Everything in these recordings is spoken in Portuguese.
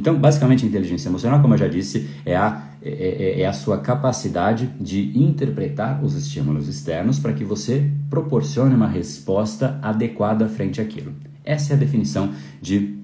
Então, basicamente, a inteligência emocional, como eu já disse, é a, é, é, é a sua capacidade de interpretar os estímulos externos para que você proporcione uma resposta adequada frente àquilo. Essa é a definição de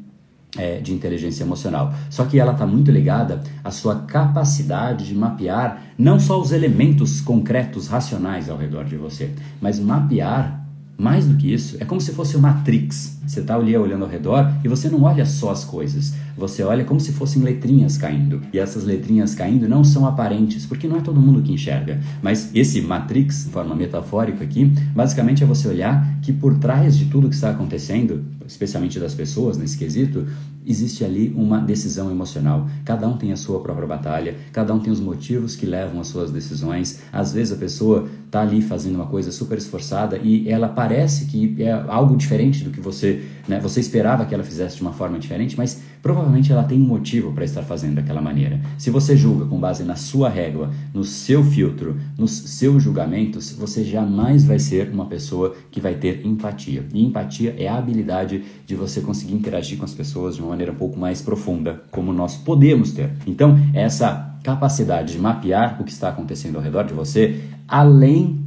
é, de inteligência emocional. Só que ela está muito ligada à sua capacidade de mapear não só os elementos concretos, racionais ao redor de você, mas mapear mais do que isso, é como se fosse uma matrix. Você está ali olhando ao redor e você não olha só as coisas. Você olha como se fossem letrinhas caindo. E essas letrinhas caindo não são aparentes, porque não é todo mundo que enxerga. Mas esse matrix, de forma metafórica aqui, basicamente é você olhar que por trás de tudo que está acontecendo, especialmente das pessoas nesse quesito, existe ali uma decisão emocional. Cada um tem a sua própria batalha, cada um tem os motivos que levam às suas decisões. Às vezes a pessoa está ali fazendo uma coisa super esforçada e ela parece que é algo diferente do que você, né, você esperava que ela fizesse de uma forma diferente, mas provavelmente ela tem um motivo para estar fazendo daquela maneira. Se você julga com base na sua régua, no seu filtro, nos seus julgamentos, você jamais vai ser uma pessoa que vai ter empatia. E empatia é a habilidade de você conseguir interagir com as pessoas de uma maneira um pouco mais profunda, como nós podemos ter. Então, essa capacidade de mapear o que está acontecendo ao redor de você, além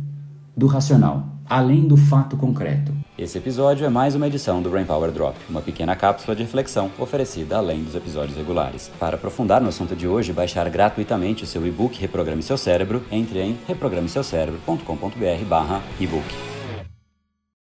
do racional, além do fato concreto. Esse episódio é mais uma edição do Brain Power Drop, uma pequena cápsula de reflexão oferecida além dos episódios regulares. Para aprofundar no assunto de hoje baixar gratuitamente o seu e-book Reprograme Seu Cérebro, entre em reprogrameseucerebro.com.br/ebook.